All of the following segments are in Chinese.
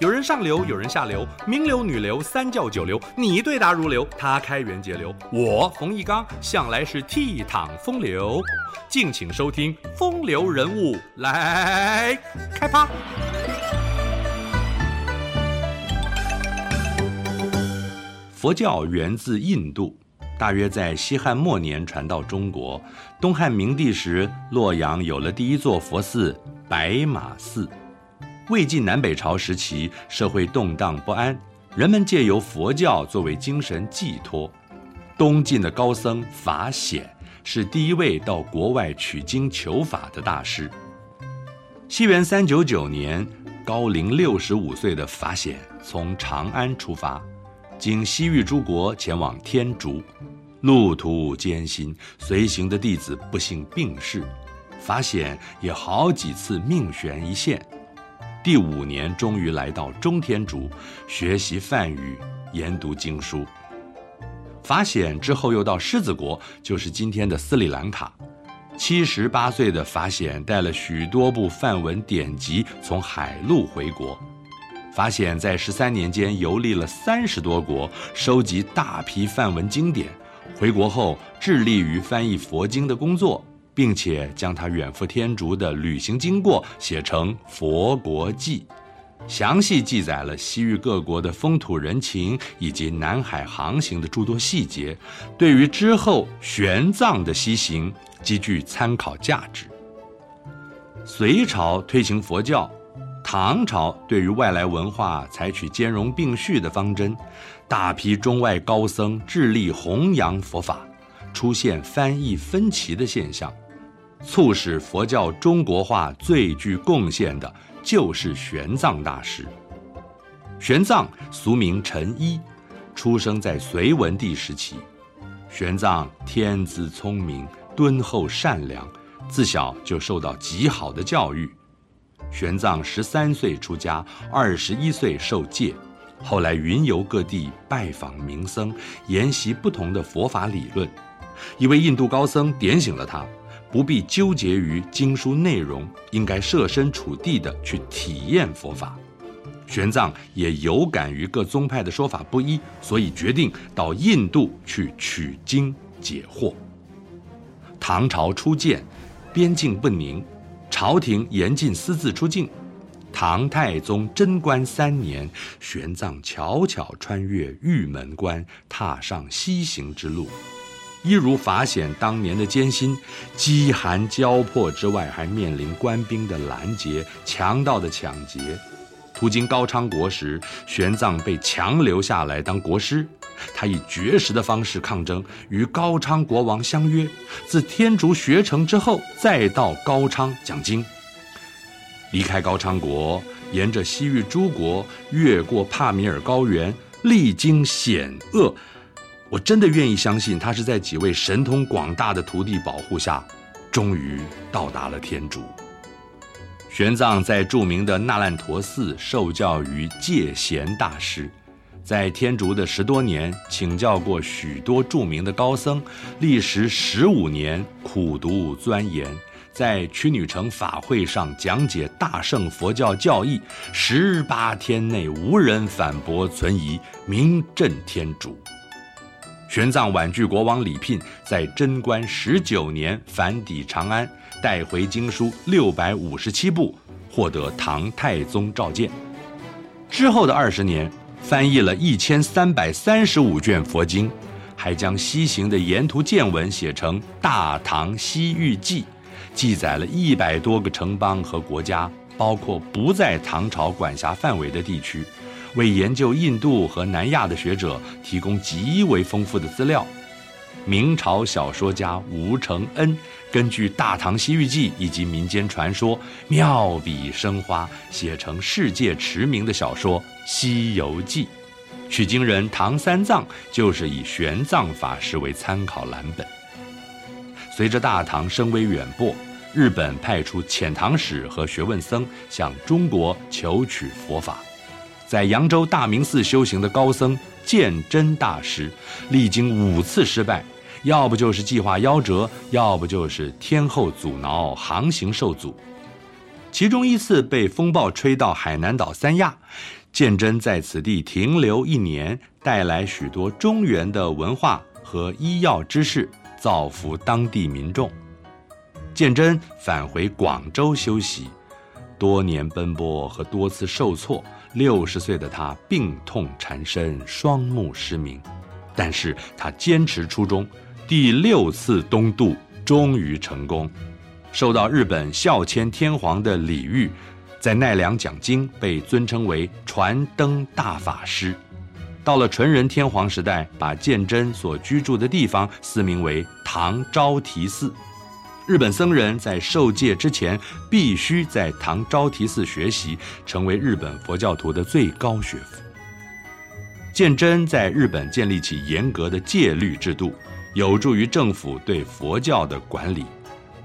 有人上流，有人下流，名流、女流、三教九流，你对答如流，他开源节流，我冯一刚向来是倜傥风流。敬请收听《风流人物》来开趴。佛教源自印度，大约在西汉末年传到中国。东汉明帝时，洛阳有了第一座佛寺——白马寺。魏晋南北朝时期，社会动荡不安，人们借由佛教作为精神寄托。东晋的高僧法显是第一位到国外取经求法的大师。西元三九九年，高龄六十五岁的法显从长安出发，经西域诸国前往天竺，路途艰辛，随行的弟子不幸病逝，法显也好几次命悬一线。第五年，终于来到中天竺，学习梵语，研读经书。法显之后又到狮子国，就是今天的斯里兰卡。七十八岁的法显带了许多部梵文典籍从海路回国。法显在十三年间游历了三十多国，收集大批梵文经典。回国后，致力于翻译佛经的工作。并且将他远赴天竺的旅行经过写成《佛国记》，详细记载了西域各国的风土人情以及南海航行的诸多细节，对于之后玄奘的西行极具参考价值。隋朝推行佛教，唐朝对于外来文化采取兼容并蓄的方针，大批中外高僧致力弘扬佛法，出现翻译分歧的现象。促使佛教中国化最具贡献的，就是玄奘大师。玄奘俗名陈一，出生在隋文帝时期。玄奘天资聪明、敦厚善良，自小就受到极好的教育。玄奘十三岁出家，二十一岁受戒，后来云游各地，拜访名僧，研习不同的佛法理论。一位印度高僧点醒了他。不必纠结于经书内容，应该设身处地地去体验佛法。玄奘也有感于各宗派的说法不一，所以决定到印度去取经解惑。唐朝初建，边境不宁，朝廷严禁私自出境。唐太宗贞观三年，玄奘悄悄穿越玉门关，踏上西行之路。一如法显当年的艰辛，饥寒交迫之外，还面临官兵的拦截、强盗的抢劫。途经高昌国时，玄奘被强留下来当国师。他以绝食的方式抗争，与高昌国王相约，自天竺学成之后，再到高昌讲经。离开高昌国，沿着西域诸国，越过帕米尔高原，历经险恶。我真的愿意相信，他是在几位神通广大的徒弟保护下，终于到达了天竺。玄奘在著名的那烂陀寺受教于戒贤大师，在天竺的十多年，请教过许多著名的高僧，历时十五年苦读钻研，在曲女城法会上讲解大乘佛教教义，十八天内无人反驳存疑，名震天竺。玄奘婉拒国王李聘，在贞观十九年返抵长安，带回经书六百五十七部，获得唐太宗召见。之后的二十年，翻译了一千三百三十五卷佛经，还将西行的沿途见闻写成《大唐西域记》，记载了一百多个城邦和国家，包括不在唐朝管辖范围的地区。为研究印度和南亚的学者提供极为丰富的资料。明朝小说家吴承恩根据《大唐西域记》以及民间传说，妙笔生花，写成世界驰名的小说《西游记》。取经人唐三藏就是以玄奘法师为参考蓝本。随着大唐声威远播，日本派出遣唐使和学问僧向中国求取佛法。在扬州大明寺修行的高僧鉴真大师，历经五次失败，要不就是计划夭折，要不就是天后阻挠，航行受阻。其中一次被风暴吹到海南岛三亚，鉴真在此地停留一年，带来许多中原的文化和医药知识，造福当地民众。鉴真返回广州休息，多年奔波和多次受挫，六十岁的他病痛缠身，双目失明。但是他坚持初衷，第六次东渡终于成功。受到日本孝谦天皇的礼遇，在奈良讲经，被尊称为传灯大法师。到了纯仁天皇时代，把鉴真所居住的地方赐名为唐招提寺。日本僧人在受戒之前，必须在唐招提寺学习，成为日本佛教徒的最高学府。鉴真在日本建立起严格的戒律制度，有助于政府对佛教的管理。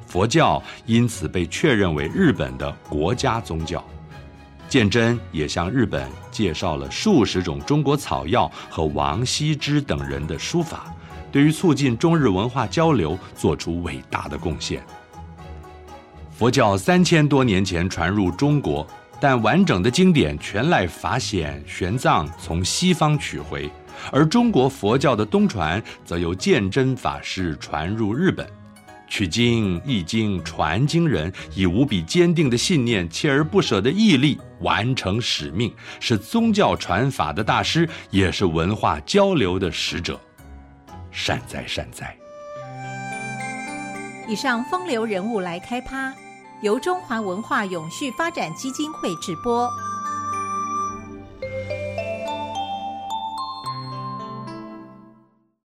佛教因此被确认为日本的国家宗教。鉴真也向日本介绍了数十种中国草药和王羲之等人的书法，对于促进中日文化交流做出伟大的贡献。佛教三千多年前传入中国，但完整的经典全赖法显、玄奘从西方取回，而中国佛教的东传则由鉴真法师传入日本。取经、译经、传经人以无比坚定的信念、锲而不舍的毅力完成使命，是宗教传法的大师，也是文化交流的使者。善哉善哉！以上风流人物来开趴，由中华文化永续发展基金会直播。